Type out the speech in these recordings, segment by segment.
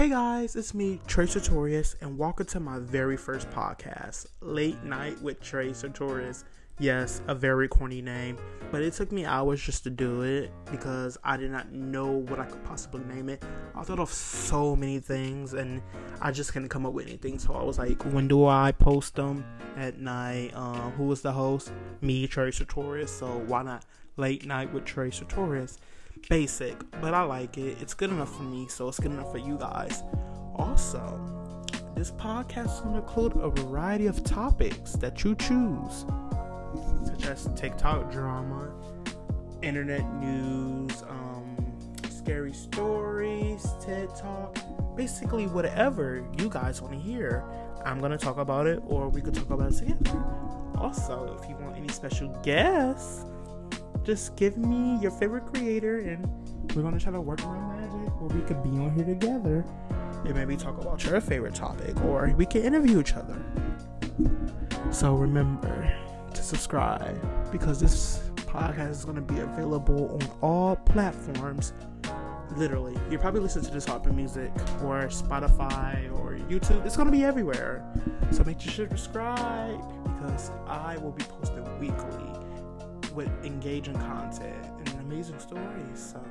Hey guys, it's me, Trey Sartorius, and welcome to my very first podcast, Late Night with Trey Sartorius. Yes, a very corny name, but it took me hours just to do it because I did not know what I could possibly name it. I thought of so many things and I just couldn't come up with anything. So I was like, when do I post them at night? Um, who was the host? Me, Trey Sartorius. So why not Late Night with Trey Sartorius? Basic, but I like it. It's good enough for me, so it's good enough for you guys. Also, this podcast will include a variety of topics that you choose, such as TikTok drama, internet news, um, scary stories, TED Talk, basically whatever you guys want to hear. I'm gonna talk about it, or we could talk about it together. Also, if you want any special guests, just give me your favorite creator and we're gonna try to work around magic where we could be on here together and maybe talk about your favorite topic or we can interview each other. So remember to subscribe because this podcast is gonna be available on all platforms. Literally, you're probably listen to this on Music or Spotify or YouTube. It's gonna be everywhere. So make sure to subscribe because I will be posting weekly with engaging content and amazing stories. So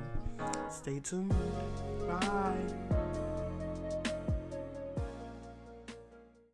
stay tuned. Bye.